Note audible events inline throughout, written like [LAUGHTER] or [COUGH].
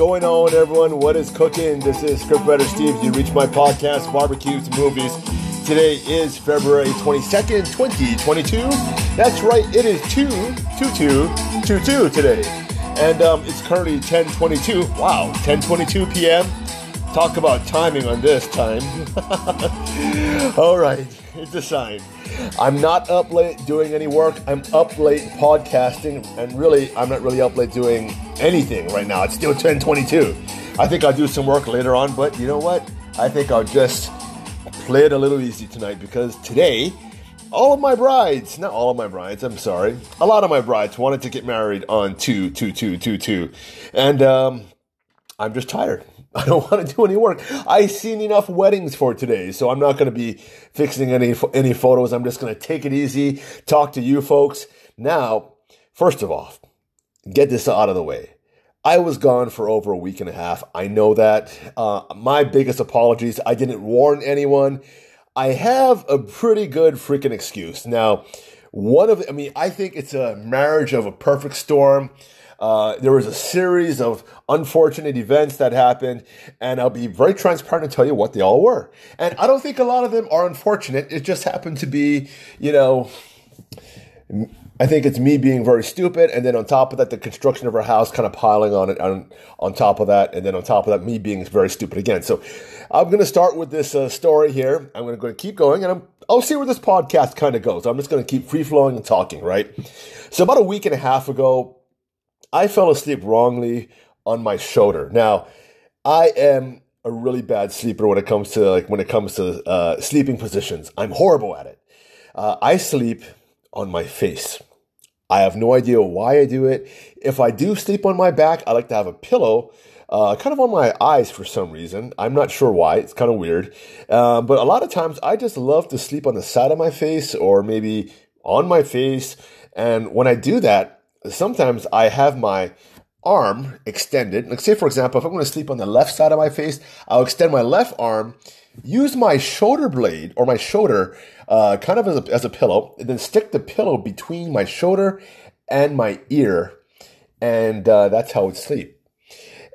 going on, everyone? What is cooking? This is Scriptwriter Steve. You reach my podcast, Barbecues and Movies. Today is February 22nd, 2022. That's right, it is 2 2 2 2 2 today. And um, it's currently 10:22. Wow, 10:22 p.m. Talk about timing on this time. [LAUGHS] All right, it's a sign. I'm not up late doing any work. I'm up late podcasting, and really, I'm not really up late doing anything right now. It's still 10:22. I think I'll do some work later on, but you know what? I think I'll just play it a little easy tonight because today, all of my brides, not all of my brides, I'm sorry, a lot of my brides wanted to get married on 2 2 2 2 2. And um, I'm just tired. I don't want to do any work. I've seen enough weddings for today, so I'm not going to be fixing any any photos. I'm just going to take it easy, talk to you folks. Now, first of all, get this out of the way. I was gone for over a week and a half. I know that. Uh, my biggest apologies. I didn't warn anyone. I have a pretty good freaking excuse. Now, one of, I mean, I think it's a marriage of a perfect storm. Uh, there was a series of unfortunate events that happened, and I'll be very transparent and tell you what they all were. And I don't think a lot of them are unfortunate. It just happened to be, you know, I think it's me being very stupid, and then on top of that, the construction of our house kind of piling on it on, on top of that, and then on top of that, me being very stupid again. So I'm going to start with this uh, story here. I'm going to keep going, and I'm, I'll see where this podcast kind of goes. I'm just going to keep free flowing and talking, right? So about a week and a half ago, I fell asleep wrongly on my shoulder. Now, I am a really bad sleeper when it comes to like when it comes to uh, sleeping positions. I'm horrible at it. Uh, I sleep on my face. I have no idea why I do it. If I do sleep on my back, I like to have a pillow uh, kind of on my eyes for some reason. I'm not sure why. It's kind of weird. Uh, but a lot of times I just love to sleep on the side of my face or maybe on my face. And when I do that, sometimes I have my arm extended. Like, say, for example, if I'm going to sleep on the left side of my face, I'll extend my left arm, use my shoulder blade or my shoulder uh, kind of as a, as a pillow, and then stick the pillow between my shoulder and my ear. And uh, that's how I would sleep.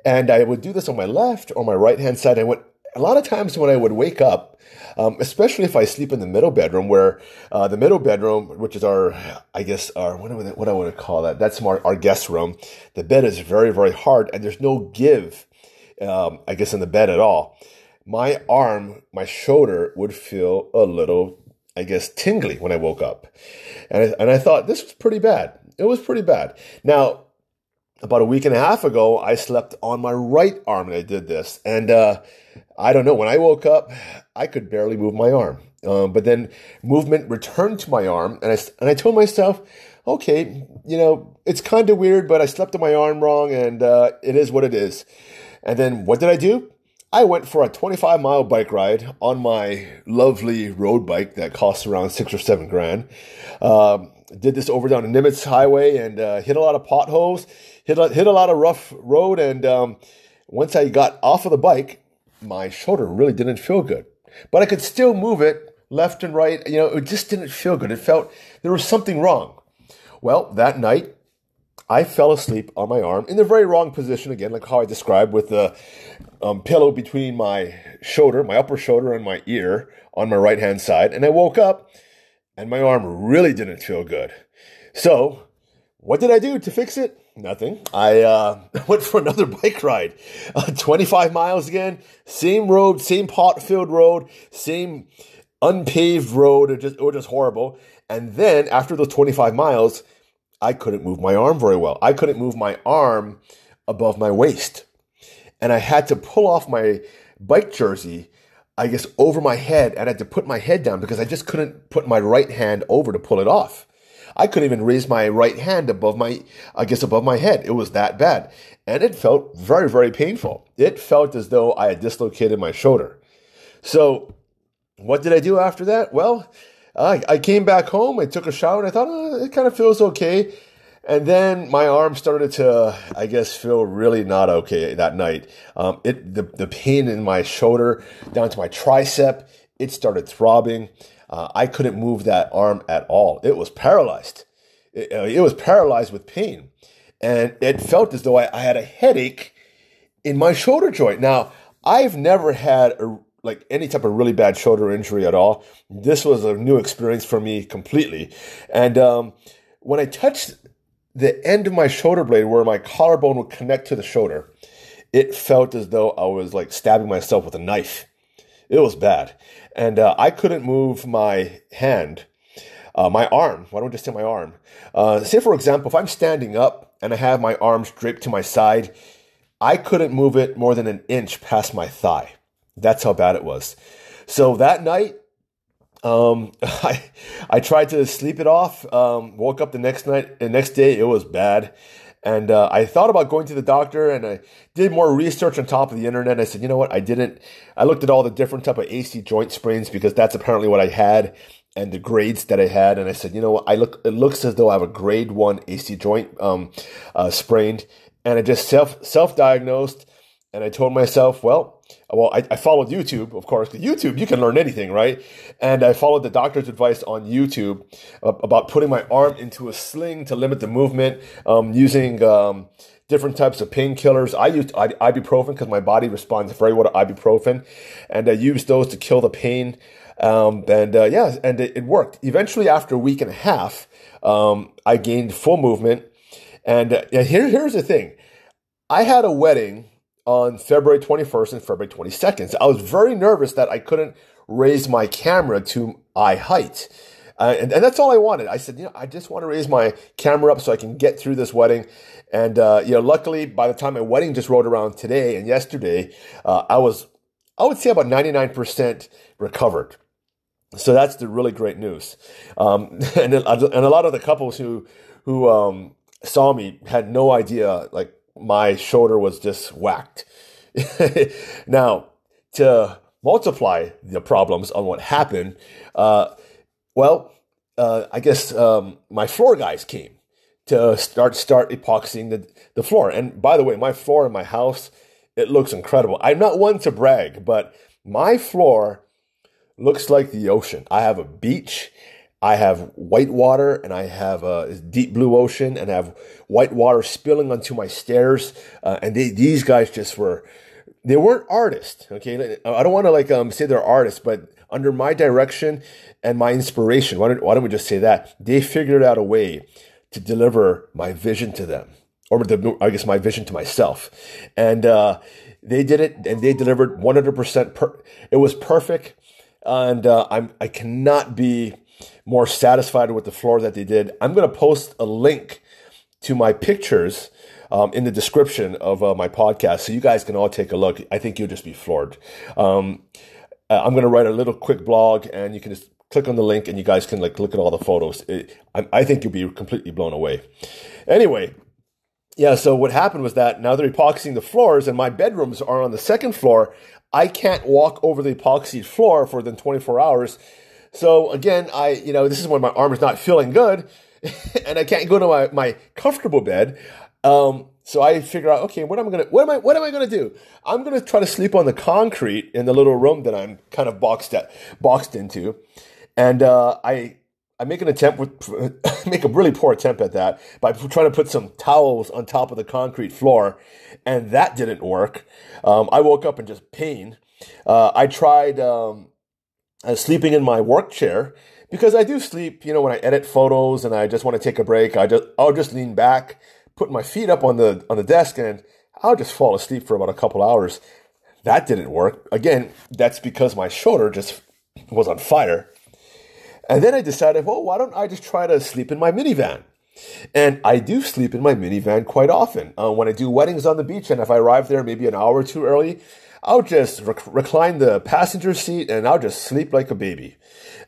And I would do this on my left or my right hand side. And a lot of times when I would wake up, um, especially if I sleep in the middle bedroom, where uh, the middle bedroom, which is our, I guess, our what, I, what I want to call that, that's our, our guest room. The bed is very, very hard, and there's no give, um, I guess, in the bed at all. My arm, my shoulder would feel a little, I guess, tingly when I woke up, and I, and I thought this was pretty bad. It was pretty bad. Now, about a week and a half ago, I slept on my right arm and I did this. And uh, I don't know, when I woke up, I could barely move my arm. Um, but then movement returned to my arm, and I, and I told myself, okay, you know, it's kind of weird, but I slept on my arm wrong, and uh, it is what it is. And then what did I do? I went for a 25 mile bike ride on my lovely road bike that costs around six or seven grand. Um, did this over down the Nimitz Highway and uh, hit a lot of potholes, hit a, hit a lot of rough road, and um, once I got off of the bike, my shoulder really didn't feel good. But I could still move it left and right. You know, it just didn't feel good. It felt there was something wrong. Well, that night, I fell asleep on my arm in the very wrong position again, like how I described, with the um, pillow between my shoulder, my upper shoulder, and my ear on my right hand side. And I woke up and my arm really didn't feel good. So, what did I do to fix it? Nothing. I uh, [LAUGHS] went for another bike ride, uh, 25 miles again, same road, same pot filled road, same unpaved road. It just, it was just horrible. And then after those 25 miles, I couldn't move my arm very well. I couldn't move my arm above my waist. And I had to pull off my bike jersey, I guess, over my head. And I had to put my head down because I just couldn't put my right hand over to pull it off. I couldn't even raise my right hand above my, I guess, above my head. It was that bad. And it felt very, very painful. It felt as though I had dislocated my shoulder. So, what did I do after that? Well, I, I came back home, I took a shower, and I thought, oh, it kind of feels okay. And then my arm started to, I guess, feel really not okay that night. Um, it the, the pain in my shoulder down to my tricep, it started throbbing. Uh, I couldn't move that arm at all. It was paralyzed. It, uh, it was paralyzed with pain. And it felt as though I, I, had a headache in my shoulder joint. Now, I've never had a, like any type of really bad shoulder injury at all. This was a new experience for me completely. And um, when I touched the end of my shoulder blade where my collarbone would connect to the shoulder, it felt as though I was like stabbing myself with a knife. It was bad. And uh, I couldn't move my hand, uh, my arm. Why don't I just say my arm? Uh, say, for example, if I'm standing up and I have my arms draped to my side, I couldn't move it more than an inch past my thigh. That's how bad it was. So that night, um, [LAUGHS] I I tried to sleep it off. Um, woke up the next night, the next day, it was bad. And uh, I thought about going to the doctor, and I did more research on top of the internet. I said, you know what? I didn't. I looked at all the different type of AC joint sprains because that's apparently what I had, and the grades that I had. And I said, you know what? I look. It looks as though I have a grade one AC joint um, uh, sprained, and I just self self diagnosed. And I told myself, well, well, I, I followed YouTube, of course. YouTube, you can learn anything, right? And I followed the doctor's advice on YouTube about putting my arm into a sling to limit the movement, um, using um, different types of painkillers. I used ibuprofen because my body responds very well to ibuprofen, and I used those to kill the pain. Um, and uh, yeah, and it, it, worked. Eventually, after a week and a half, um, I gained full movement. And uh, here, here's the thing: I had a wedding on February 21st and February 22nd. So I was very nervous that I couldn't raise my camera to eye height. Uh, and, and, that's all I wanted. I said, you know, I just want to raise my camera up so I can get through this wedding. And, uh, you know, luckily by the time my wedding just rolled around today and yesterday, uh, I was, I would say about 99% recovered. So that's the really great news. Um, [LAUGHS] and, and a lot of the couples who, who, um, saw me had no idea, like, my shoulder was just whacked. [LAUGHS] now, to multiply the problems on what happened, uh, well, uh, I guess um, my floor guys came to start start epoxying the, the floor. And by the way, my floor in my house, it looks incredible. I'm not one to brag, but my floor looks like the ocean. I have a beach I have white water and I have a deep blue ocean and I have white water spilling onto my stairs. Uh, and they, these guys just were, they weren't artists. Okay. I don't want to like, um, say they're artists, but under my direction and my inspiration, why don't, why don't we just say that? They figured out a way to deliver my vision to them or the, I guess my vision to myself. And, uh, they did it and they delivered 100% per, it was perfect. And, uh, I'm, I cannot be, more satisfied with the floor that they did. I'm going to post a link to my pictures um, in the description of uh, my podcast so you guys can all take a look. I think you'll just be floored. Um, uh, I'm going to write a little quick blog and you can just click on the link and you guys can like look at all the photos. It, I, I think you'll be completely blown away. Anyway, yeah, so what happened was that now they're epoxying the floors and my bedrooms are on the second floor. I can't walk over the epoxied floor for than 24 hours so again, I, you know, this is when my arm is not feeling good [LAUGHS] and I can't go to my, my comfortable bed. Um, so I figure out, okay, what am I gonna, what am I, what am I gonna do? I'm gonna try to sleep on the concrete in the little room that I'm kind of boxed at, boxed into, and uh, I, I make an attempt with, [LAUGHS] make a really poor attempt at that by trying to put some towels on top of the concrete floor, and that didn't work. Um, I woke up in just pain. Uh, I tried. Um, uh, sleeping in my work chair because I do sleep, you know, when I edit photos and I just want to take a break, I just I'll just lean back, put my feet up on the on the desk and I'll just fall asleep for about a couple hours. That didn't work. Again, that's because my shoulder just was on fire. And then I decided, well, why don't I just try to sleep in my minivan? And I do sleep in my minivan quite often. Uh, when I do weddings on the beach, and if I arrive there maybe an hour or two early, I'll just rec- recline the passenger seat and I'll just sleep like a baby.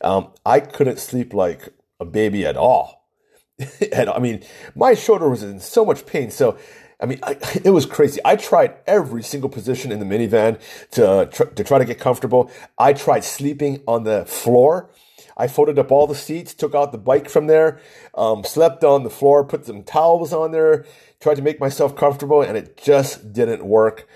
Um, I couldn't sleep like a baby at all. [LAUGHS] and I mean, my shoulder was in so much pain. So, I mean, I, [LAUGHS] it was crazy. I tried every single position in the minivan to, tr- to try to get comfortable. I tried sleeping on the floor. I folded up all the seats, took out the bike from there, um, slept on the floor, put some towels on there, tried to make myself comfortable, and it just didn't work.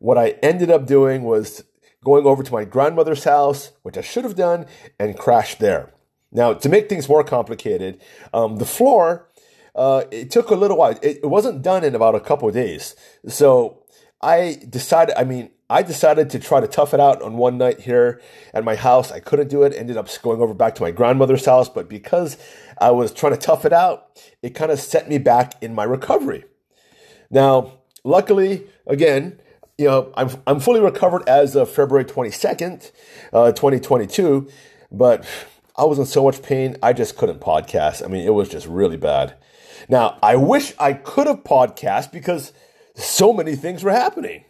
What I ended up doing was going over to my grandmother's house, which I should have done, and crashed there. Now, to make things more complicated, um, the floor, uh, it took a little while. It, it, wasn't done in about a couple of days. So I decided, I mean, I decided to try to tough it out on one night here at my house. I couldn't do it, ended up going over back to my grandmother's house, but because I was trying to tough it out, it kind of set me back in my recovery. Now, luckily, again, you know, I'm, I'm fully recovered as of February 22nd, uh, 2022, but I was in so much pain, I just couldn't podcast. I mean, it was just really bad. Now, I wish I could have podcast because so many things were happening.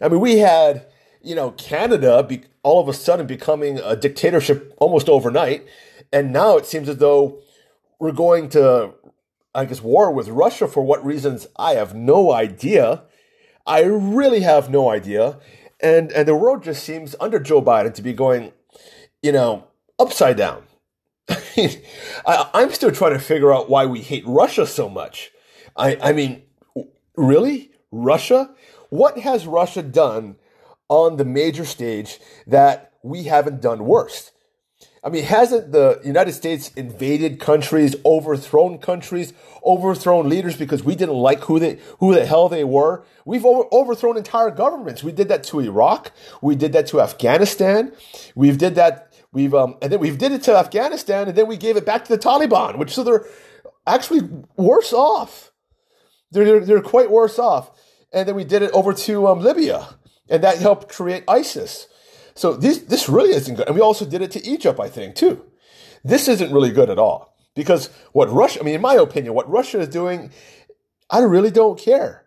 I mean, we had, you know, Canada be, all of a sudden becoming a dictatorship almost overnight. And now it seems as though we're going to, I guess, war with Russia for what reasons I have no idea. I really have no idea. And, and the world just seems under Joe Biden to be going, you know, upside down. [LAUGHS] I, I'm still trying to figure out why we hate Russia so much. I, I mean, really? Russia? What has Russia done on the major stage that we haven't done worse? I mean, hasn't the United States invaded countries, overthrown countries, overthrown leaders because we didn't like who they, who the hell they were? We've over, overthrown entire governments. We did that to Iraq. We did that to Afghanistan. We've did that. We've um, and then we've did it to Afghanistan, and then we gave it back to the Taliban, which so they're actually worse off. They're they're, they're quite worse off. And then we did it over to um, Libya, and that helped create ISIS. So this, this really isn't good. And we also did it to Egypt, I think, too. This isn't really good at all. Because what Russia, I mean, in my opinion, what Russia is doing, I really don't care.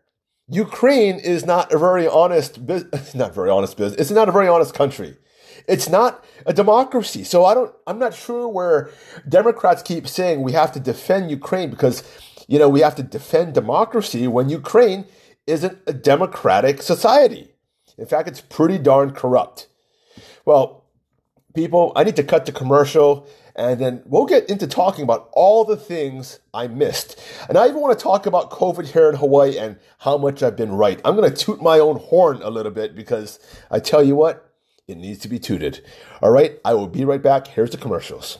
Ukraine is not a very honest, business. [LAUGHS] not very honest business. It's not a very honest country. It's not a democracy. So I don't, I'm not sure where Democrats keep saying we have to defend Ukraine because, you know, we have to defend democracy when Ukraine isn't a democratic society. In fact, it's pretty darn corrupt. Well, people, I need to cut the commercial and then we'll get into talking about all the things I missed. And I even want to talk about COVID here in Hawaii and how much I've been right. I'm going to toot my own horn a little bit because I tell you what, it needs to be tooted. All right, I will be right back. Here's the commercials.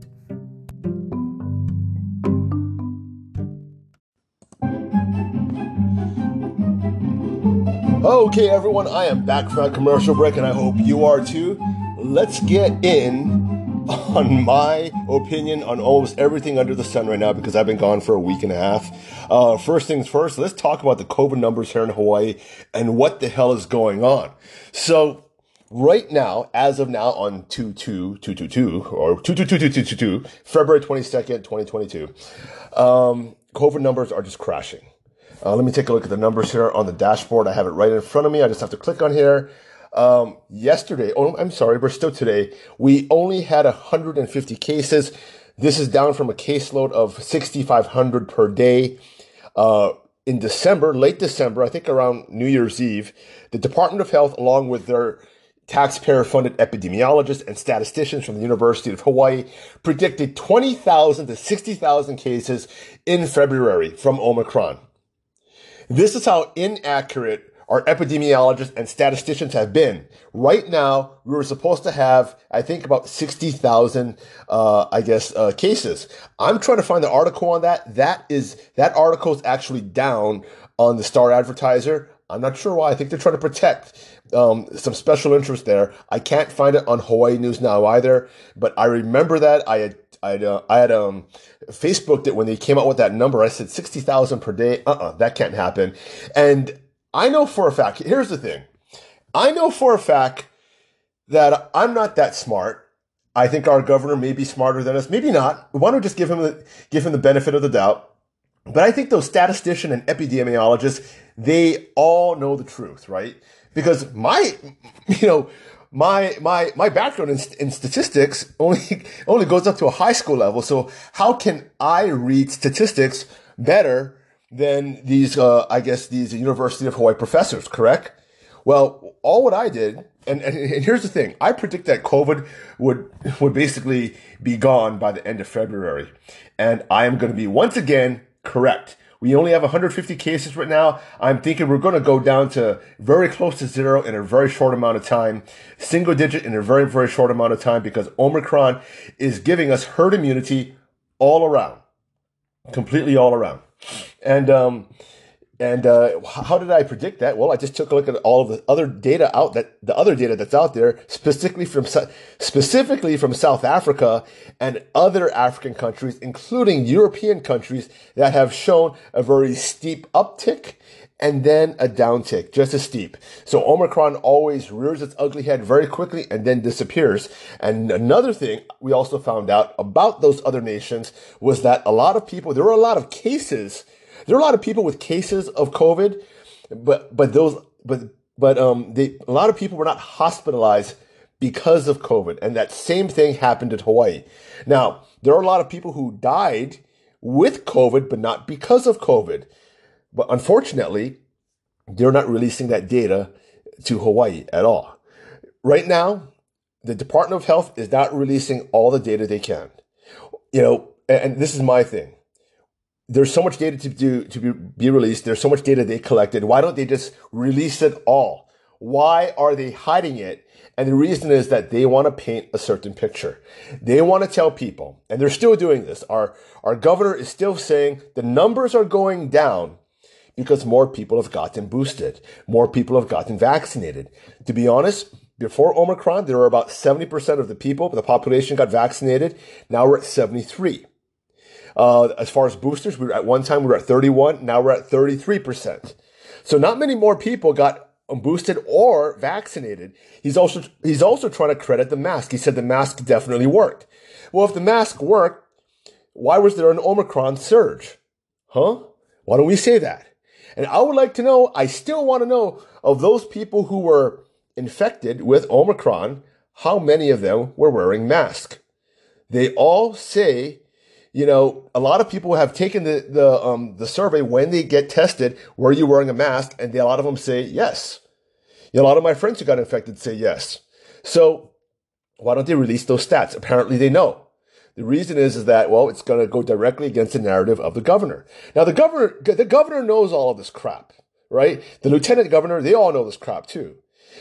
Okay, everyone, I am back from a commercial break, and I hope you are too. Let's get in [LAUGHS] on my opinion on almost everything under the sun right now because I've been gone for a week and a half. Uh, first things first, let's talk about the COVID numbers here in Hawaii and what the hell is going on. So, right now, as of now on 22222 or 2222222, February 22nd, 2022, um, COVID numbers are just crashing. Uh, let me take a look at the numbers here on the dashboard. I have it right in front of me. I just have to click on here. Um, yesterday, oh, I'm sorry, we're still today. We only had 150 cases. This is down from a caseload of 6,500 per day. Uh, in December, late December, I think around New Year's Eve, the Department of Health, along with their taxpayer funded epidemiologists and statisticians from the University of Hawaii, predicted 20,000 to 60,000 cases in February from Omicron. This is how inaccurate our epidemiologists and statisticians have been. Right now, we were supposed to have, I think, about 60,000, uh, I guess, uh, cases. I'm trying to find the article on that. That is, that article is actually down on the Star Advertiser. I'm not sure why. I think they're trying to protect um, some special interest there. I can't find it on Hawaii News Now either, but I remember that I had I uh, I had um, Facebooked it when they came out with that number. I said 60,000 per day. Uh uh that can't happen. And I know for a fact, here's the thing I know for a fact that I'm not that smart. I think our governor may be smarter than us, maybe not. Why don't we just give him the, give him the benefit of the doubt? But I think those statisticians and epidemiologists, they all know the truth, right? Because my, [LAUGHS] you know, my my my background in, in, statistics only [LAUGHS] only goes up to a high school level. So how can I read statistics better than these, uh, I guess, these University of Hawaii professors, correct? Well, all what I did, and, and, and here's the thing, I predict that COVID would, would basically be gone by the end of February. And I am going to be once again correct. We only have 150 cases right now. I'm thinking we're going to go down to very close to zero in a very short amount of time, single digit in a very, very short amount of time because Omicron is giving us herd immunity all around, completely all around. And, um, and uh, how did I predict that? Well, I just took a look at all of the other data out that the other data that's out there, specifically from specifically from South Africa and other African countries, including European countries that have shown a very steep uptick and then a downtick, just as steep. So Omicron always rears its ugly head very quickly and then disappears. And another thing we also found out about those other nations was that a lot of people, there were a lot of cases there are a lot of people with cases of COVID, but but those but but um they a lot of people were not hospitalized because of COVID, and that same thing happened at Hawaii. Now there are a lot of people who died with COVID, but not because of COVID. But unfortunately, they're not releasing that data to Hawaii at all. Right now, the Department of Health is not releasing all the data they can. You know, and this is my thing there's so much data to do to be, be released. There's so much data they collected. Why don't they just release it all? Why are they hiding it? And the reason is that they want to paint a certain picture. They want to tell people, and they're still doing this. Our, our governor is still saying the numbers are going down because more people have gotten boosted. More people have gotten vaccinated. To be honest, before Omicron, there were about 70% of the people, the population got vaccinated. Now we're at 73. Uh, as far as boosters, we were at one time we were at 31. Now we're at 33%. So not many more people got boosted or vaccinated. He's also he's also trying to credit the mask. He said the mask definitely worked. Well, if the mask worked, why was there an Omicron surge? Huh? Why don't we say that? And I would like to know, I still want to know of those people who were infected with Omicron, how many of them were wearing masks? They all say you know, a lot of people have taken the the um, the survey when they get tested. Were you wearing a mask? And they, a lot of them say yes. You know, a lot of my friends who got infected say yes. So why don't they release those stats? Apparently, they know. The reason is, is that well, it's going to go directly against the narrative of the governor. Now, the governor, the governor knows all of this crap, right? The lieutenant governor, they all know this crap too.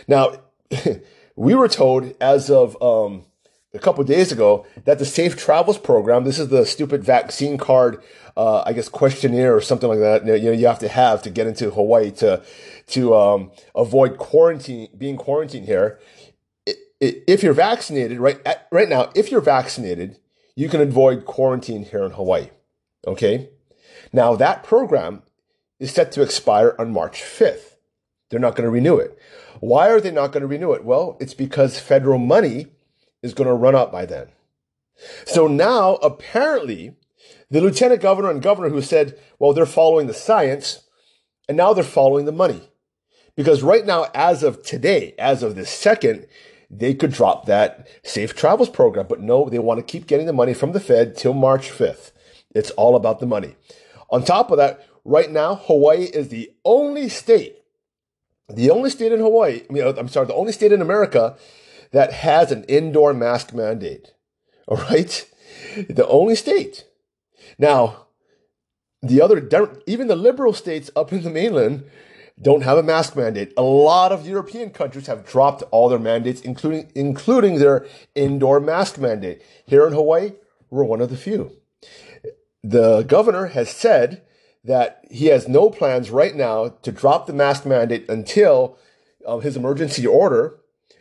Now, [LAUGHS] we were told as of um, a couple days ago that the Safe Travels program, this is the stupid vaccine card, uh, I guess questionnaire or something like that. You know, you have to have to get into Hawaii to to um, avoid quarantine, being quarantined here. If you're vaccinated, right at, right now, if you're vaccinated, you can avoid quarantine here in Hawaii. Okay, now that program is set to expire on March 5th. They're not going to renew it. Why are they not going to renew it? Well, it's because federal money is going to run up by then. So now, apparently, the lieutenant governor and governor who said, well, they're following the science, and now they're following the money. Because right now, as of today, as of this second, they could drop that safe travels program. But no, they want to keep getting the money from the Fed till March 5th. It's all about the money. On top of that, right now, Hawaii is the only state, the only state in Hawaii, I mean, I'm sorry, the only state in America that has an indoor mask mandate. All right. The only state. Now, the other, even the liberal states up in the mainland don't have a mask mandate. A lot of European countries have dropped all their mandates, including, including their indoor mask mandate. Here in Hawaii, we're one of the few. The governor has said that he has no plans right now to drop the mask mandate until uh, his emergency order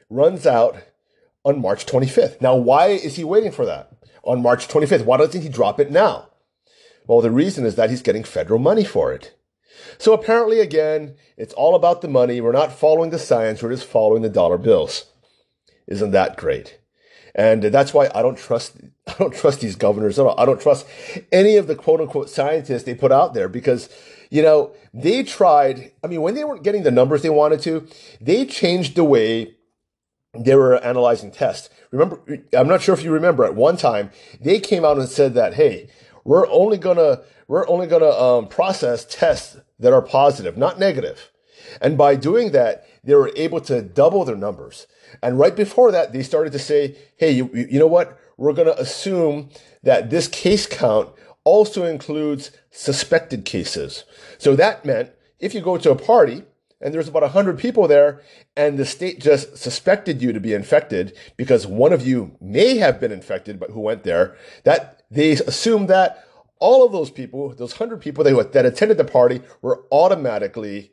runs out on March 25th. Now, why is he waiting for that on March 25th? Why doesn't he drop it now? Well, the reason is that he's getting federal money for it. So apparently, again, it's all about the money. We're not following the science. We're just following the dollar bills. Isn't that great? And that's why I don't trust, [LAUGHS] I don't trust these governors at all. I don't trust any of the quote unquote scientists they put out there because, you know, they tried, I mean, when they weren't getting the numbers they wanted to, they changed the way they were analyzing tests. Remember, I'm not sure if you remember at one time, they came out and said that, hey, we're only gonna we're only gonna um, process tests that are positive, not negative. And by doing that, they were able to double their numbers. And right before that, they started to say, "Hey, you, you know what? We're gonna assume that this case count also includes suspected cases." So that meant if you go to a party and there's about 100 people there and the state just suspected you to be infected because one of you may have been infected but who went there. That they assumed that all of those people those 100 people that, that attended the party were automatically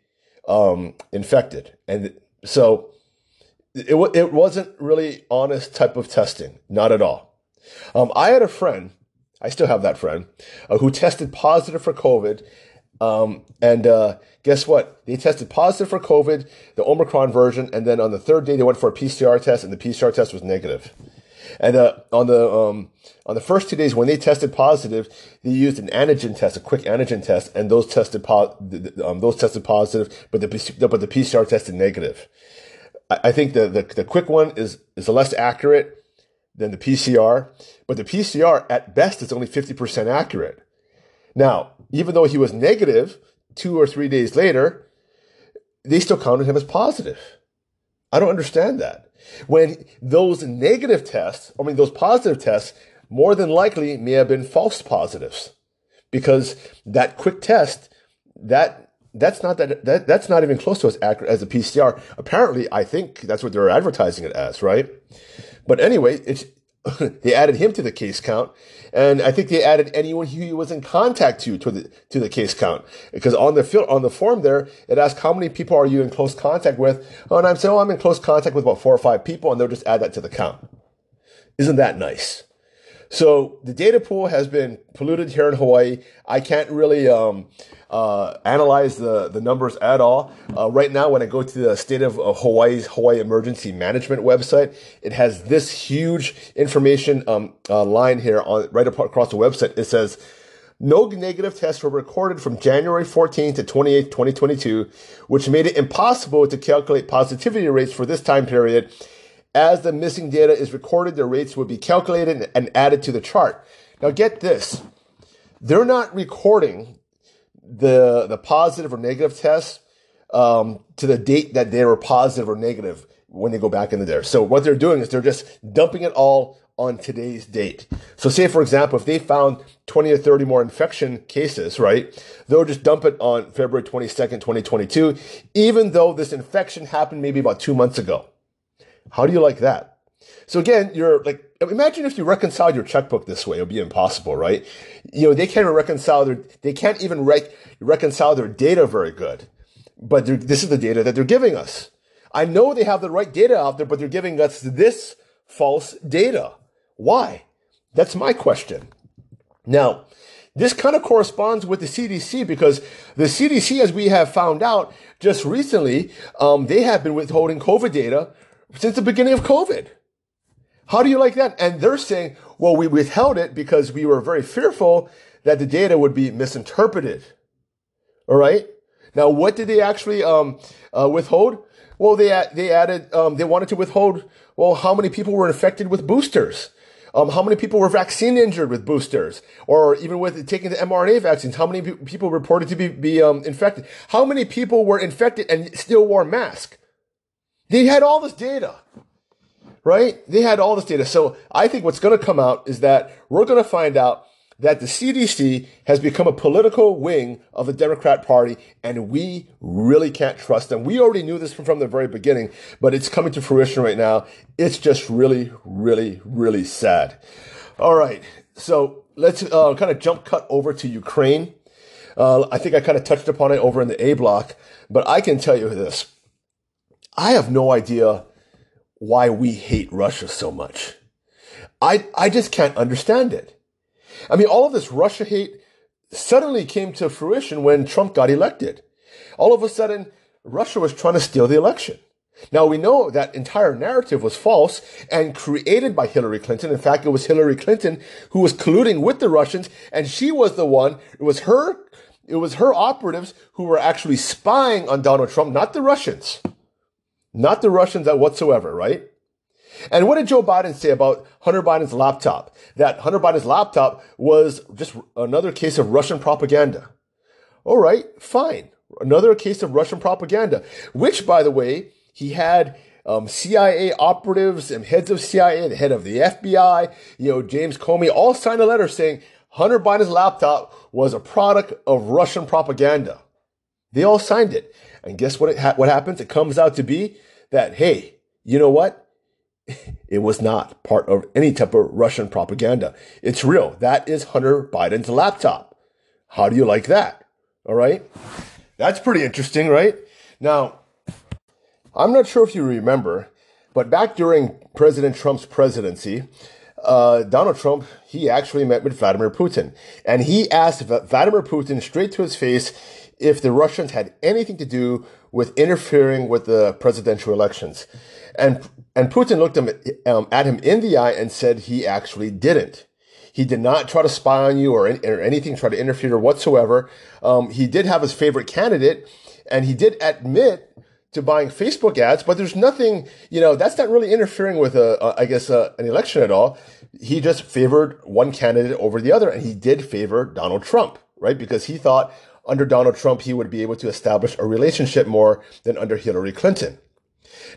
um, infected. And so it, it wasn't really honest type of testing. Not at all. Um, i had a friend i still have that friend uh, who tested positive for covid um, and uh, guess what? They tested positive for COVID, the Omicron version, and then on the third day they went for a PCR test, and the PCR test was negative. And uh, on the um, on the first two days when they tested positive, they used an antigen test, a quick antigen test, and those tested po- um, those tested positive, but the but the PCR tested negative. I, I think the, the the quick one is is less accurate than the PCR, but the PCR at best is only fifty percent accurate. Now, even though he was negative two or three days later, they still counted him as positive. I don't understand that. When those negative tests, I mean, those positive tests, more than likely may have been false positives because that quick test, that that's not that, that that's not even close to as accurate as a PCR. Apparently, I think that's what they're advertising it as, right? But anyway, it's [LAUGHS] they added him to the case count, and I think they added anyone who he was in contact to to the to the case count because on the fil- on the form there it asks how many people are you in close contact with, and I'm saying oh, I'm in close contact with about four or five people, and they'll just add that to the count. Isn't that nice? So the data pool has been polluted here in Hawaii. I can't really um, uh, analyze the, the numbers at all. Uh, right now, when I go to the state of uh, Hawaii's Hawaii Emergency Management website, it has this huge information um, uh, line here on right across the website. It says, no negative tests were recorded from January 14 to 28, 2022, which made it impossible to calculate positivity rates for this time period. As the missing data is recorded, the rates would be calculated and added to the chart. Now, get this. They're not recording the the positive or negative tests um, to the date that they were positive or negative when they go back into there. So what they're doing is they're just dumping it all on today's date. So say for example, if they found 20 or 30 more infection cases, right, they'll just dump it on February 22nd, 2022, even though this infection happened maybe about two months ago. How do you like that? So again, you're like, imagine if you reconciled your checkbook this way. It would be impossible, right? You know, they can't reconcile their, they can't even re- reconcile their data very good. But this is the data that they're giving us. I know they have the right data out there, but they're giving us this false data. Why? That's my question. Now, this kind of corresponds with the CDC because the CDC, as we have found out just recently, um, they have been withholding COVID data since the beginning of COVID. How do you like that? And they're saying, well, we withheld it because we were very fearful that the data would be misinterpreted. All right. Now, what did they actually um, uh, withhold? Well, they they added um, they wanted to withhold. Well, how many people were infected with boosters? Um, how many people were vaccine injured with boosters, or even with taking the mRNA vaccines? How many people reported to be be um, infected? How many people were infected and still wore masks? They had all this data, right? They had all this data. So I think what's going to come out is that we're going to find out that the CDC has become a political wing of the Democrat Party, and we really can't trust them. We already knew this from, the very beginning, but it's coming to fruition right now. It's just really, really, really sad. All right. So let's uh, kind of jump cut over to Ukraine. Uh, I think I kind of touched upon it over in the A block, but I can tell you this. I have no idea why we hate Russia so much. I, I just can't understand it. I mean, all of this Russia hate suddenly came to fruition when Trump got elected. All of a sudden, Russia was trying to steal the election. Now we know that entire narrative was false and created by Hillary Clinton. In fact, it was Hillary Clinton who was colluding with the Russians and she was the one, it was her, it was her operatives who were actually spying on Donald Trump, not the Russians. Not the Russians at whatsoever, right? And what did Joe Biden say about Hunter Biden's laptop? That Hunter Biden's laptop was just another case of Russian propaganda. All right, fine. Another case of Russian propaganda, which, by the way, he had um, CIA operatives and heads of CIA, the head of the FBI, you know, James Comey, all signed a letter saying Hunter Biden's laptop was a product of Russian propaganda. They all signed it. And guess what? Ha- what happens? It comes out to be that, hey, you know what? [LAUGHS] It was not part of any type of Russian propaganda. It's real. That is Hunter Biden's laptop. How do you like that? All right. That's pretty interesting, right? Now, I'm not sure if you remember, but back during President Trump's presidency, uh, Donald Trump, he actually met with Vladimir Putin. And he asked Vladimir Putin straight to his face if the Russians had anything to do with interfering with the presidential elections. And, and Putin looked him, um, at him in the eye and said he actually didn't. He did not try to spy on you or, or anything, try to interfere whatsoever. Um, he did have his favorite candidate, and he did admit to buying Facebook ads, but there's nothing, you know, that's not really interfering with a, a I guess, a, an election at all. He just favored one candidate over the other, and he did favor Donald Trump, right? Because he thought under Donald Trump, he would be able to establish a relationship more than under Hillary Clinton.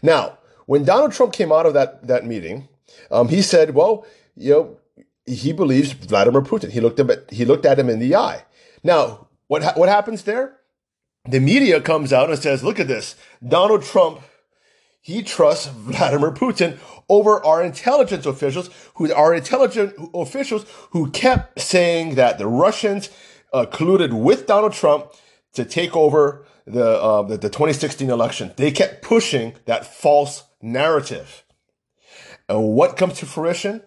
Now, when Donald Trump came out of that, that meeting, um, he said, well, you know, he believes Vladimir Putin. He looked, at, he looked at him in the eye. Now, what, ha- what happens there? The media comes out and says, look at this. Donald Trump, he trusts Vladimir Putin over our intelligence officials, who are intelligent officials who kept saying that the Russians uh, colluded with Donald Trump to take over the, uh, the, the 2016 election. They kept pushing that false narrative. And what comes to fruition?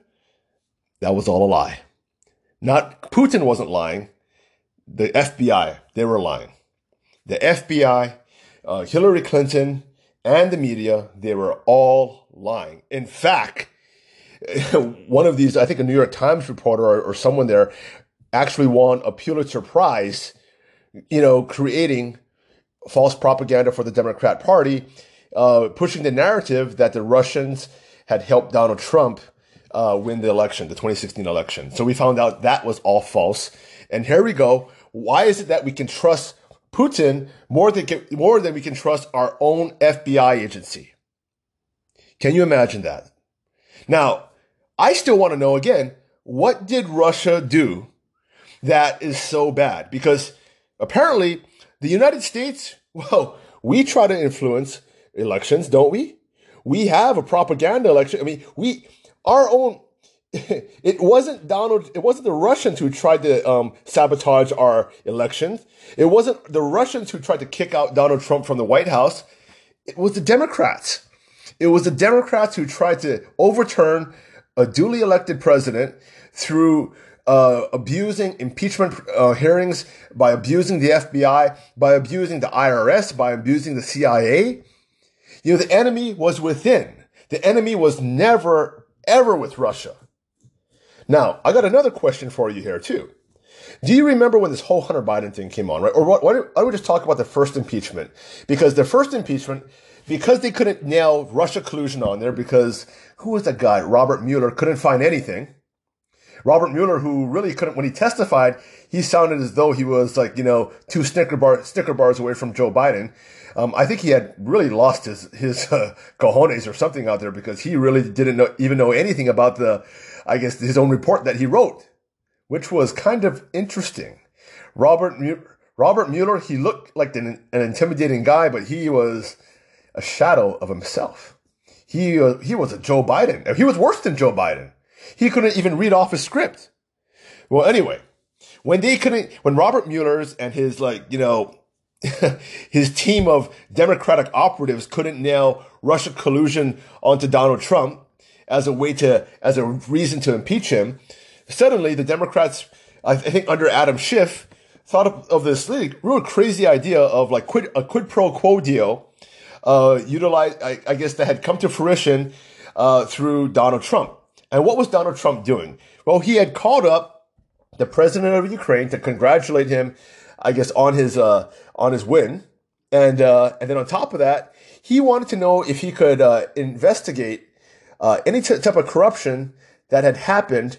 That was all a lie. Not Putin wasn't lying. The FBI, they were lying. The FBI, uh, Hillary Clinton, and the media, they were all lying. In fact, [LAUGHS] one of these, I think a New York Times reporter or, or someone there actually won a Pulitzer Prize, you know, creating false propaganda for the Democrat Party, uh, pushing the narrative that the Russians had helped Donald Trump uh, win the election, the 2016 election. So we found out that was all false. And here we go. Why is it that we can trust Putin more than more than we can trust our own FBI agency? Can you imagine that? Now, I still want to know again, what did Russia do that is so bad because apparently the United States, [LAUGHS] well, we try to influence elections, don't we? We have a propaganda election. I mean, we, our own, [LAUGHS] it wasn't Donald, it wasn't the Russians who tried to um, sabotage our elections. It wasn't the Russians who tried to kick out Donald Trump from the White House. It was the Democrats. It was the Democrats who tried to overturn a duly elected president through uh, abusing impeachment uh, hearings, by abusing the FBI, by abusing the IRS, by abusing the CIA. You know, the enemy was within. The enemy was never, ever with Russia. Now, I got another question for you here, too. Do you remember when this whole Hunter Biden thing came on, right? Or what, why don't we just talk about the first impeachment? Because the first impeachment, because they couldn't nail Russia collusion on there, because who was that guy? Robert Mueller couldn't find anything. Robert Mueller, who really couldn't, when he testified, he sounded as though he was like, you know, two Snicker, bar, Snicker bars away from Joe Biden. Um, I think he had really lost his, his uh, cojones or something out there because he really didn't know, even know anything about the, I guess, his own report that he wrote, which was kind of interesting. Robert, Robert Mueller, he looked like an, an intimidating guy, but he was a shadow of himself. He, uh, he was a Joe Biden. He was worse than Joe Biden. He couldn't even read off his script. Well, anyway, when they couldn't, when Robert Mueller's and his like, you know, [LAUGHS] his team of Democratic operatives couldn't nail Russia collusion onto Donald Trump as a way to, as a reason to impeach him, suddenly the Democrats, I think under Adam Schiff, thought of, of this really, real crazy idea of like quid, a quid pro quo deal, uh, utilize, I, I guess that had come to fruition, uh, through Donald Trump. And what was Donald Trump doing? Well, he had called up the president of Ukraine to congratulate him, I guess, on his uh, on his win, and uh, and then on top of that, he wanted to know if he could uh, investigate uh, any t- type of corruption that had happened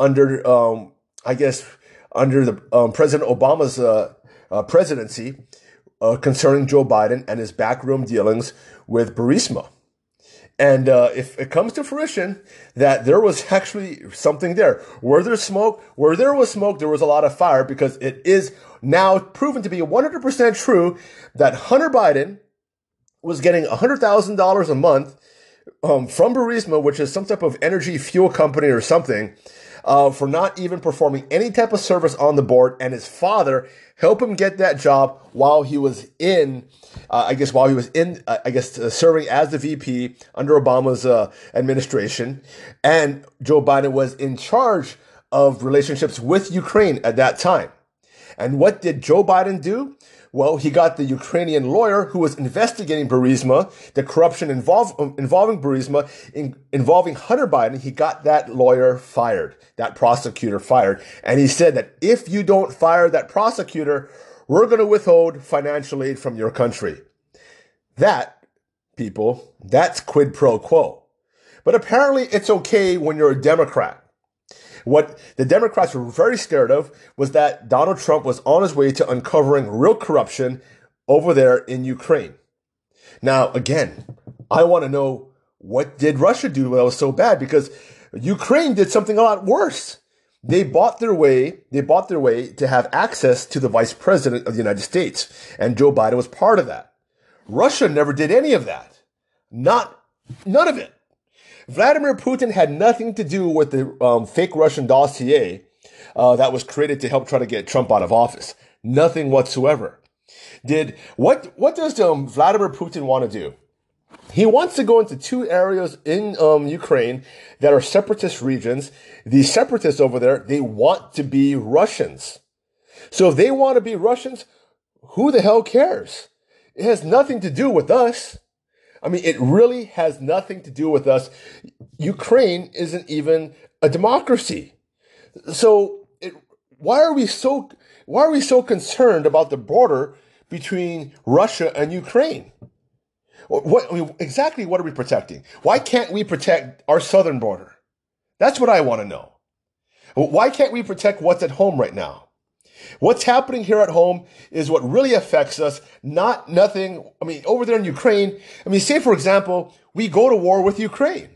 under, um, I guess, under the um, President Obama's uh, uh, presidency concerning Joe Biden and his backroom dealings with Burisma. And uh, if it comes to fruition that there was actually something there, where there's smoke, where there was smoke, there was a lot of fire because it is now proven to be 100% true that Hunter Biden was getting $100,000 a month um, from Burisma, which is some type of energy fuel company or something, uh, for not even performing any type of service on the board. And his father helped him get that job while he was in, uh, I guess, while he was in, uh, I guess, uh, serving as the VP under Obama's uh, administration. And Joe Biden was in charge of relationships with Ukraine at that time. And what did Joe Biden do? Well, he got the Ukrainian lawyer who was investigating Burisma, the corruption involving Burisma, in, involving Hunter Biden. He got that lawyer fired, that prosecutor fired. And he said that if you don't fire that prosecutor, we're going to withhold financial aid from your country. That, people, that's quid pro quo. But apparently it's okay when you're a Democrat. What the Democrats were very scared of was that Donald Trump was on his way to uncovering real corruption over there in Ukraine. Now, again, I want to know what did Russia do that was so bad because Ukraine did something a lot worse. They bought their way, they bought their way to have access to the vice president of the United States. And Joe Biden was part of that. Russia never did any of that. Not, none of it. Vladimir Putin had nothing to do with the um, fake Russian dossier uh, that was created to help try to get Trump out of office. Nothing whatsoever. Did what? What does um, Vladimir Putin want to do? He wants to go into two areas in um, Ukraine that are separatist regions. The separatists over there, they want to be Russians. So if they want to be Russians, who the hell cares? It has nothing to do with us. I mean, it really has nothing to do with us. Ukraine isn't even a democracy. So it, why are we so, why are we so concerned about the border between Russia and Ukraine? What, I mean, exactly what are we protecting? Why can't we protect our southern border? That's what I want to know. Why can't we protect what's at home right now? What's happening here at home is what really affects us, not nothing. I mean, over there in Ukraine, I mean, say for example, we go to war with Ukraine.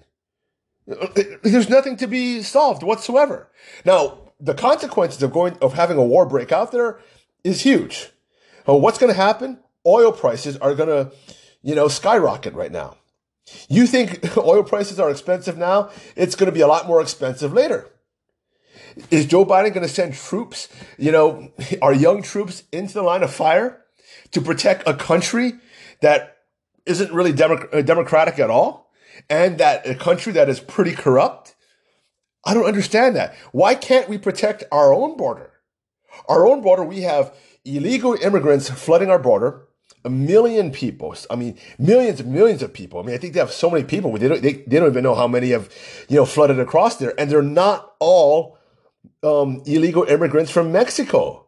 There's nothing to be solved whatsoever. Now, the consequences of going, of having a war break out there is huge. Well, what's going to happen? Oil prices are going to, you know, skyrocket right now. You think [LAUGHS] oil prices are expensive now? It's going to be a lot more expensive later. Is Joe Biden going to send troops, you know, our young troops into the line of fire to protect a country that isn't really uh, democratic at all and that a country that is pretty corrupt? I don't understand that. Why can't we protect our own border? Our own border, we have illegal immigrants flooding our border. A million people. I mean, millions and millions of people. I mean, I think they have so many people. They don't, they, they don't even know how many have, you know, flooded across there. And they're not all um, illegal immigrants from Mexico.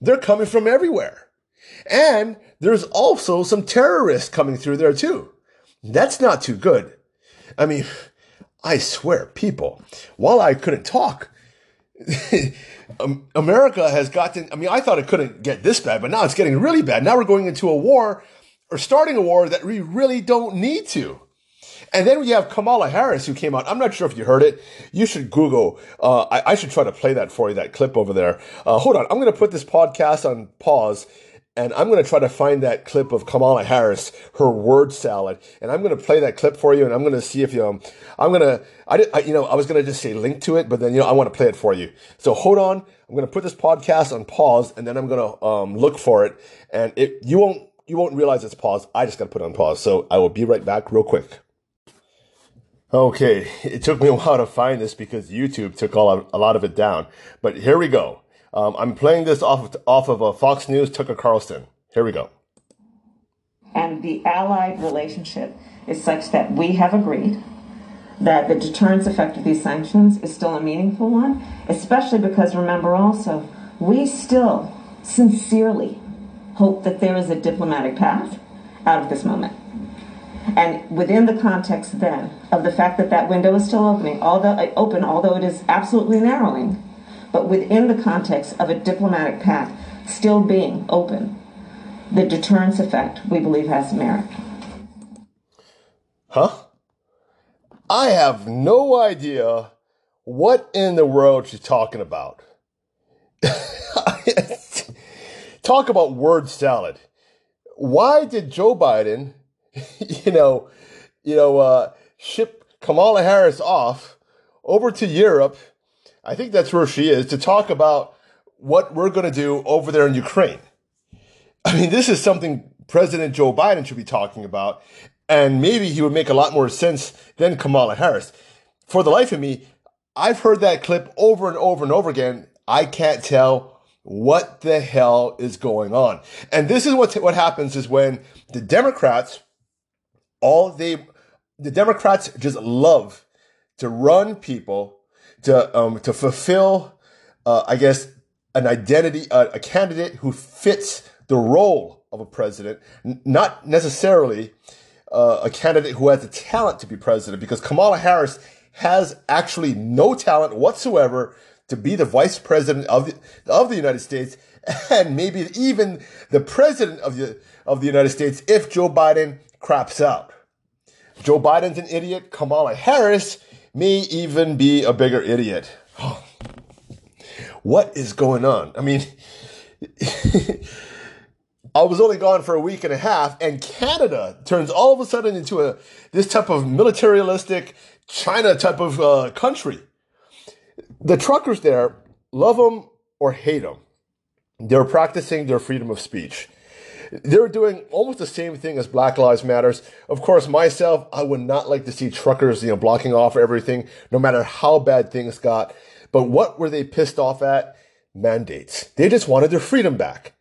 They're coming from everywhere. And there's also some terrorists coming through there too. That's not too good. I mean, I swear, people, while I couldn't talk, [LAUGHS] America has gotten, I mean, I thought it couldn't get this bad, but now it's getting really bad. Now we're going into a war or starting a war that we really don't need to. And then we have Kamala Harris who came out. I'm not sure if you heard it. You should Google. Uh, I, I, should try to play that for you, that clip over there. Uh, hold on. I'm going to put this podcast on pause and I'm going to try to find that clip of Kamala Harris, her word salad, and I'm going to play that clip for you, and I'm going to see if you, um, I'm going to, I, I, you know, I was going to just say link to it, but then, you know, I want to play it for you. So hold on. I'm going to put this podcast on pause, and then I'm going to, um, look for it, and it, you won't, you won't realize it's paused. I just got to put it on pause. So I will be right back real quick. Okay, it took me a [LAUGHS] while to find this because YouTube took all of, a lot of it down. But here we go. Um, I'm playing this off of, off of a Fox News Tucker Carlson. Here we go. And the allied relationship is such that we have agreed that the deterrence effect of these sanctions is still a meaningful one, especially because remember also, we still sincerely hope that there is a diplomatic path out of this moment. And within the context then of the fact that that window is still opening, although open, although it is absolutely narrowing, but within the context of a diplomatic path still being open, the deterrence effect we believe has merit. Huh? I have no idea what in the world she's talking about. [LAUGHS] Talk about word salad. Why did Joe Biden, [LAUGHS] you know, you know, uh, ship Kamala Harris off over to Europe? I think that's where she is to talk about what we're going to do over there in Ukraine. I mean, this is something President Joe Biden should be talking about, and maybe he would make a lot more sense than Kamala Harris. For the life of me, I've heard that clip over and over and over again. I can't tell what the hell is going on. And this is what what happens is when the Democrats all they the Democrats just love to run people to um, to fulfill uh, I guess an identity a candidate who fits the role of a president, n- not necessarily uh, a candidate who has the talent to be president because Kamala Harris has actually no talent whatsoever to be the vice president of the, of the United States and maybe even the president of the, of the United States if Joe Biden craps out. Joe Biden's an idiot. Kamala Harris may even be a bigger idiot. what is going on? I mean, [LAUGHS] I was only gone for a week and a half, and Canada turns all of a sudden into a this type of militaristic China type of uh, country. The truckers there love them or hate them. They're practicing their freedom of speech. They're doing almost the same thing as Black Lives Matters. Of course, myself, I would not like to see truckers, you know, blocking off everything, no matter how bad things got. But what were they pissed off at? Mandates. They just wanted their freedom back.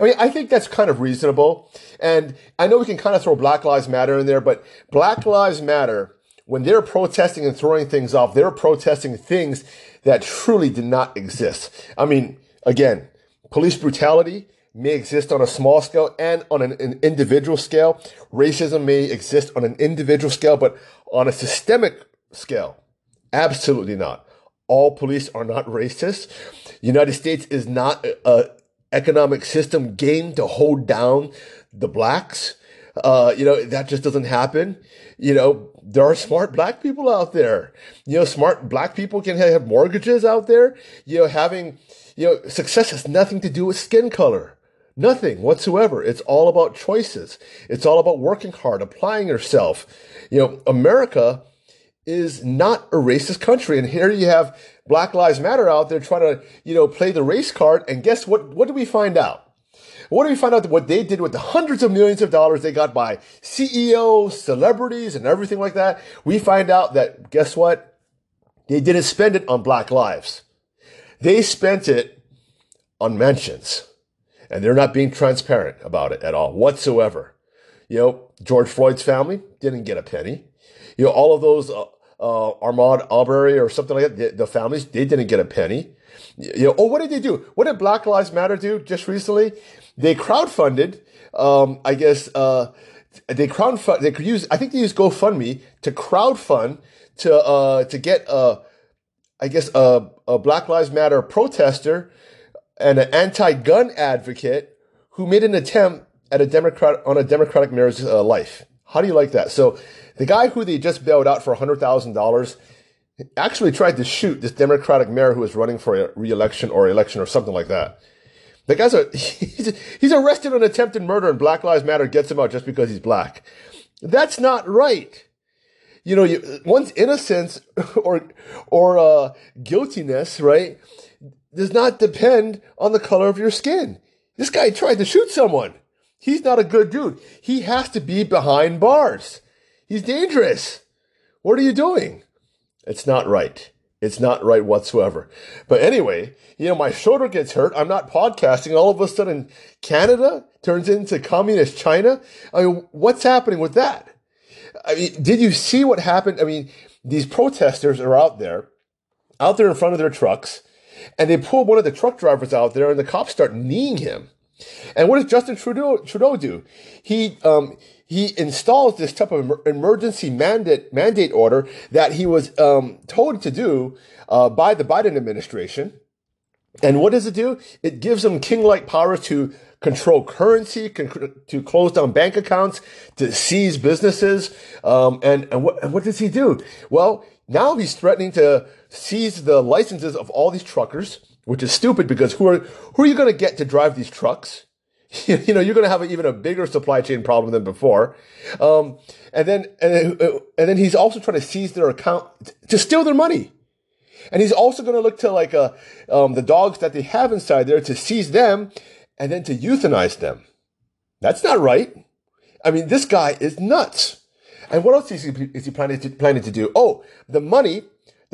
I mean, I think that's kind of reasonable. And I know we can kind of throw Black Lives Matter in there, but Black Lives Matter, when they're protesting and throwing things off, they're protesting things that truly did not exist. I mean, again, police brutality may exist on a small scale and on an, an individual scale. Racism may exist on an individual scale, but on a systemic scale, absolutely not. All police are not racist. United States is not a, economic system gain to hold down the blacks. Uh, you know, that just doesn't happen. You know, there are smart black people out there. You know, smart black people can have mortgages out there. You know, having, you know, success has nothing to do with skin color. Nothing whatsoever. It's all about choices. It's all about working hard, applying yourself. You know, America is not a racist country. And here you have Black Lives Matter out there trying to, you know, play the race card. And guess what? What do we find out? What do we find out that what they did with the hundreds of millions of dollars they got by CEOs, celebrities, and everything like that? We find out that guess what? They didn't spend it on black lives. They spent it on mentions. And they're not being transparent about it at all whatsoever. You know, George Floyd's family didn't get a penny. You know, all of those uh, uh, Ahmaud Arbery or something like that, the, the, families, they didn't get a penny. You know, oh, what did they do? What did Black Lives Matter do just recently? They crowdfunded, um, I guess, uh, they crowdfund, they could use, I think they used GoFundMe to crowdfund to, uh, to get, uh, I guess, a, a Black Lives Matter protester and an anti-gun advocate who made an attempt at a Democrat, on a Democratic mayor's uh, life. How do you like that? So the guy who they just bailed out for $100,000 actually tried to shoot this Democratic mayor who was running for a re-election or election or something like that. The guy's a, [LAUGHS] he's, he's arrested on attempted murder and Black Lives Matter gets him out just because he's black. That's not right. You know, you, one's innocence [LAUGHS] or, or, uh, guiltiness, right, does not depend on the color of your skin. This guy tried to shoot someone. He's not a good dude. He has to be behind bars. He's dangerous. What are you doing? It's not right. It's not right whatsoever. But anyway, you know, my shoulder gets hurt. I'm not podcasting. All of a sudden, Canada turns into communist China. I mean, what's happening with that? I mean, did you see what happened? I mean, these protesters are out there, out there in front of their trucks, and they pull one of the truck drivers out there, and the cops start kneeing him. And what does Justin Trudeau, Trudeau do? He um, he installs this type of emergency mandate mandate order that he was um, told to do uh, by the Biden administration. And what does it do? It gives him king-like powers to control currency, con- to close down bank accounts, to seize businesses. Um, and and what, and what does he do? Well, now he's threatening to seize the licenses of all these truckers, which is stupid because who are who are you going to get to drive these trucks? [LAUGHS] you know, you're going to have even a bigger supply chain problem than before. Um, and then, and uh, and then he's also trying to seize their account to steal their money. And he's also going to look to like, uh, um, the dogs that they have inside there to seize them and then to euthanize them. That's not right. I mean, this guy is nuts. And what else is he, is he planning to, planning to do? Oh, the money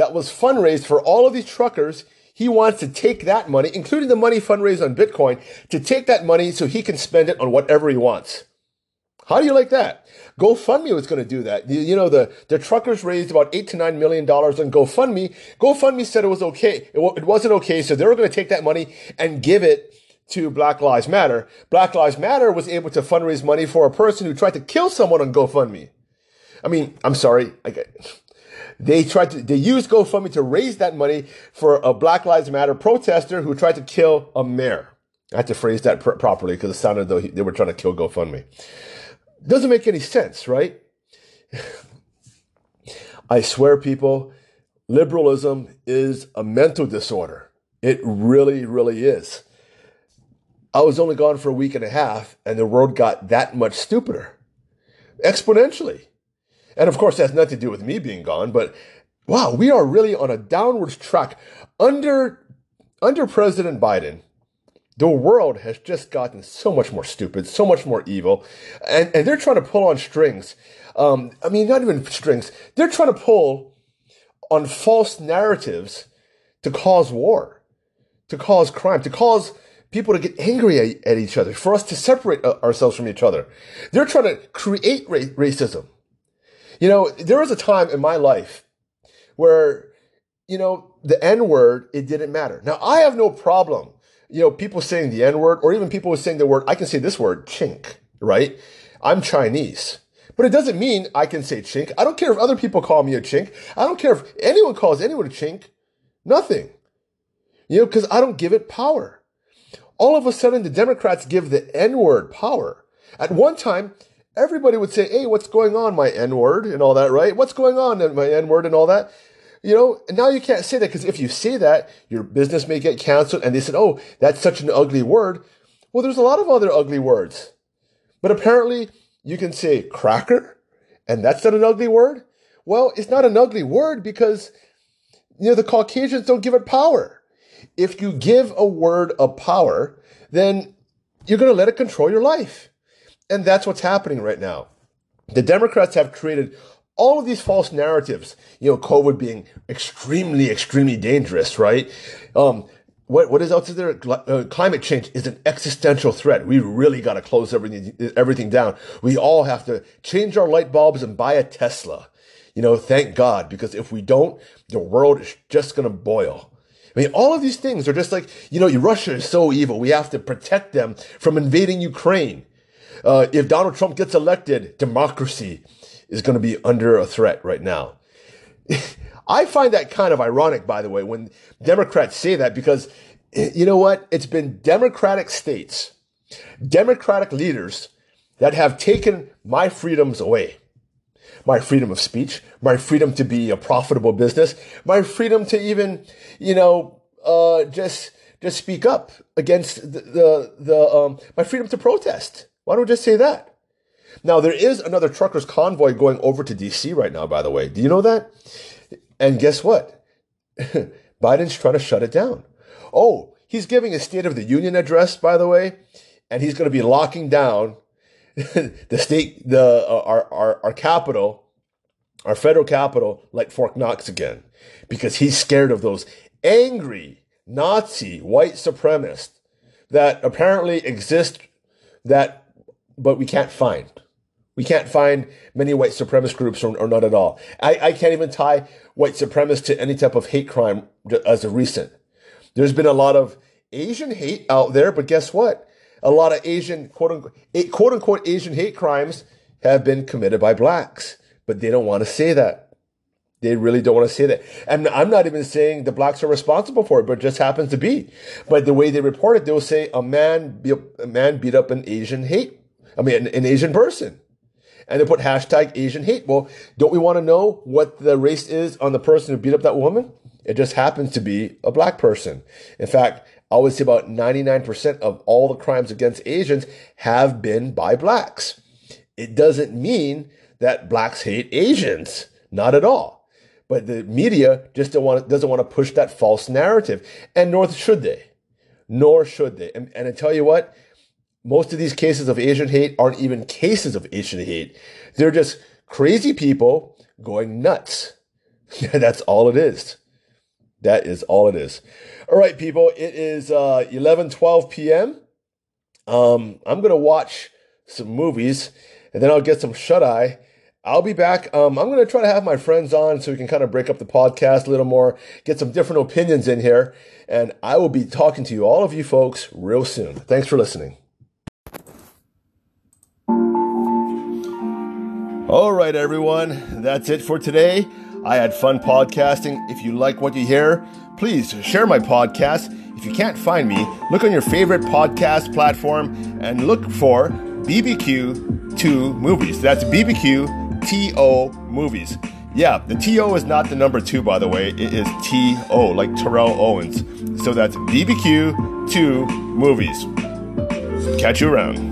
that was fundraised for all of these truckers he wants to take that money, including the money fundraised on Bitcoin, to take that money so he can spend it on whatever he wants. How do you like that? GoFundMe was going to do that. You, know, the, the truckers raised about eight to nine million dollars on GoFundMe. GoFundMe said it was okay. It, it wasn't okay. So they were going to take that money and give it to Black Lives Matter. Black Lives Matter was able to fundraise money for a person who tried to kill someone on GoFundMe. I mean, I'm sorry. They tried to, they used GoFundMe to raise that money for a Black Lives Matter protester who tried to kill a mayor. I had to phrase that pr- properly because it sounded though they were trying to kill GoFundMe. Doesn't make any sense, right? [SIGHS] I swear, people, liberalism is a mental disorder. It really, really is. I was only gone for a week and a half, and the world got that much stupider exponentially. And of course, that has nothing to do with me being gone, but wow, we are really on a downwards track. Under, under President Biden, the world has just gotten so much more stupid, so much more evil, and, and they're trying to pull on strings. Um, I mean, not even strings. They're trying to pull on false narratives to cause war, to cause crime, to cause people to get angry at, at each other, for us to separate uh, ourselves from each other. They're trying to create ra- racism. You know, there was a time in my life where, you know, the N word, it didn't matter. Now, I have no problem, you know, people saying the N word or even people saying the word, I can say this word, chink, right? I'm Chinese. But it doesn't mean I can say chink. I don't care if other people call me a chink. I don't care if anyone calls anyone a chink. Nothing. You know, because I don't give it power. All of a sudden, the Democrats give the N word power. At one time, everybody would say, Hey, what's going on, my N word and all that, right? What's going on, my N word and all that? You know, now you can't say that because if you say that, your business may get canceled. And they said, Oh, that's such an ugly word. Well, there's a lot of other ugly words. But apparently you can say cracker and that's not an ugly word. Well, it's not an ugly word because, you know, the Caucasians don't give it power. If you give a word a power, then you're going to let it control your life. And that's what's happening right now. The Democrats have created all of these false narratives, you know, COVID being extremely, extremely dangerous, right? Um, what, what is else is there? Uh, climate change is an existential threat. We really got to close everything, everything down. We all have to change our light bulbs and buy a Tesla. You know, thank God, because if we don't, the world is just going to boil. I mean, all of these things are just like, you know, Russia is so evil. We have to protect them from invading Ukraine. Uh, if Donald Trump gets elected, democracy is going to be under a threat right now. [LAUGHS] I find that kind of ironic, by the way, when Democrats say that because you know what? It's been Democratic states, Democratic leaders that have taken my freedoms away. My freedom of speech, my freedom to be a profitable business, my freedom to even, you know, uh, just just speak up against the the, the um, my freedom to protest. Why don't we just say that? Now, there is another truckers convoy going over to DC right now, by the way. Do you know that? And guess what? [LAUGHS] Biden's trying to shut it down. Oh, he's giving a State of the Union address, by the way, and he's going to be locking down [LAUGHS] the state, the uh, our, our our capital, our federal capital, like Fort Knox again, because he's scared of those angry Nazi white supremacists that apparently exist that but we can't find. We can't find many white supremacist groups or, or not at all. I, I can't even tie white supremacists to any type of hate crime as of recent. There's been a lot of Asian hate out there, but guess what? a lot of Asian quote unquote, quote unquote Asian hate crimes have been committed by blacks, but they don't want to say that. They really don't want to say that. And I'm not even saying the blacks are responsible for it, but it just happens to be. But the way they report it, they'll say a man, a man beat up an Asian hate. I mean, an, an Asian person. And they put hashtag Asian hate. Well, don't we want to know what the race is on the person who beat up that woman? It just happens to be a black person. In fact, I would say about 99% of all the crimes against Asians have been by blacks. It doesn't mean that blacks hate Asians. Not at all. But the media just don't want, doesn't want to push that false narrative. And nor should they. Nor should they. And, and I tell you what, most of these cases of Asian hate aren't even cases of Asian hate. They're just crazy people going nuts. [LAUGHS] That's all it is. That is all it is. All right, people, it is uh, 11, 12 p.m. Um, I'm going to watch some movies and then I'll get some shut eye I'll be back. Um, I'm going to try to have my friends on so we can kind of break up the podcast a little more, get some different opinions in here. And I will be talking to you, all of you folks, real soon. Thanks for listening. All right, everyone. That's it for today. I had fun podcasting. If you like what you hear, please share my podcast. If you can't find me, look on your favorite podcast platform and look for BBQ To Movies. That's BBQ T-O movies. Yeah, the T-O is not the number two, by the way. It is T-O, like Terrell Owens. So that's BBQ to movies. Catch you around.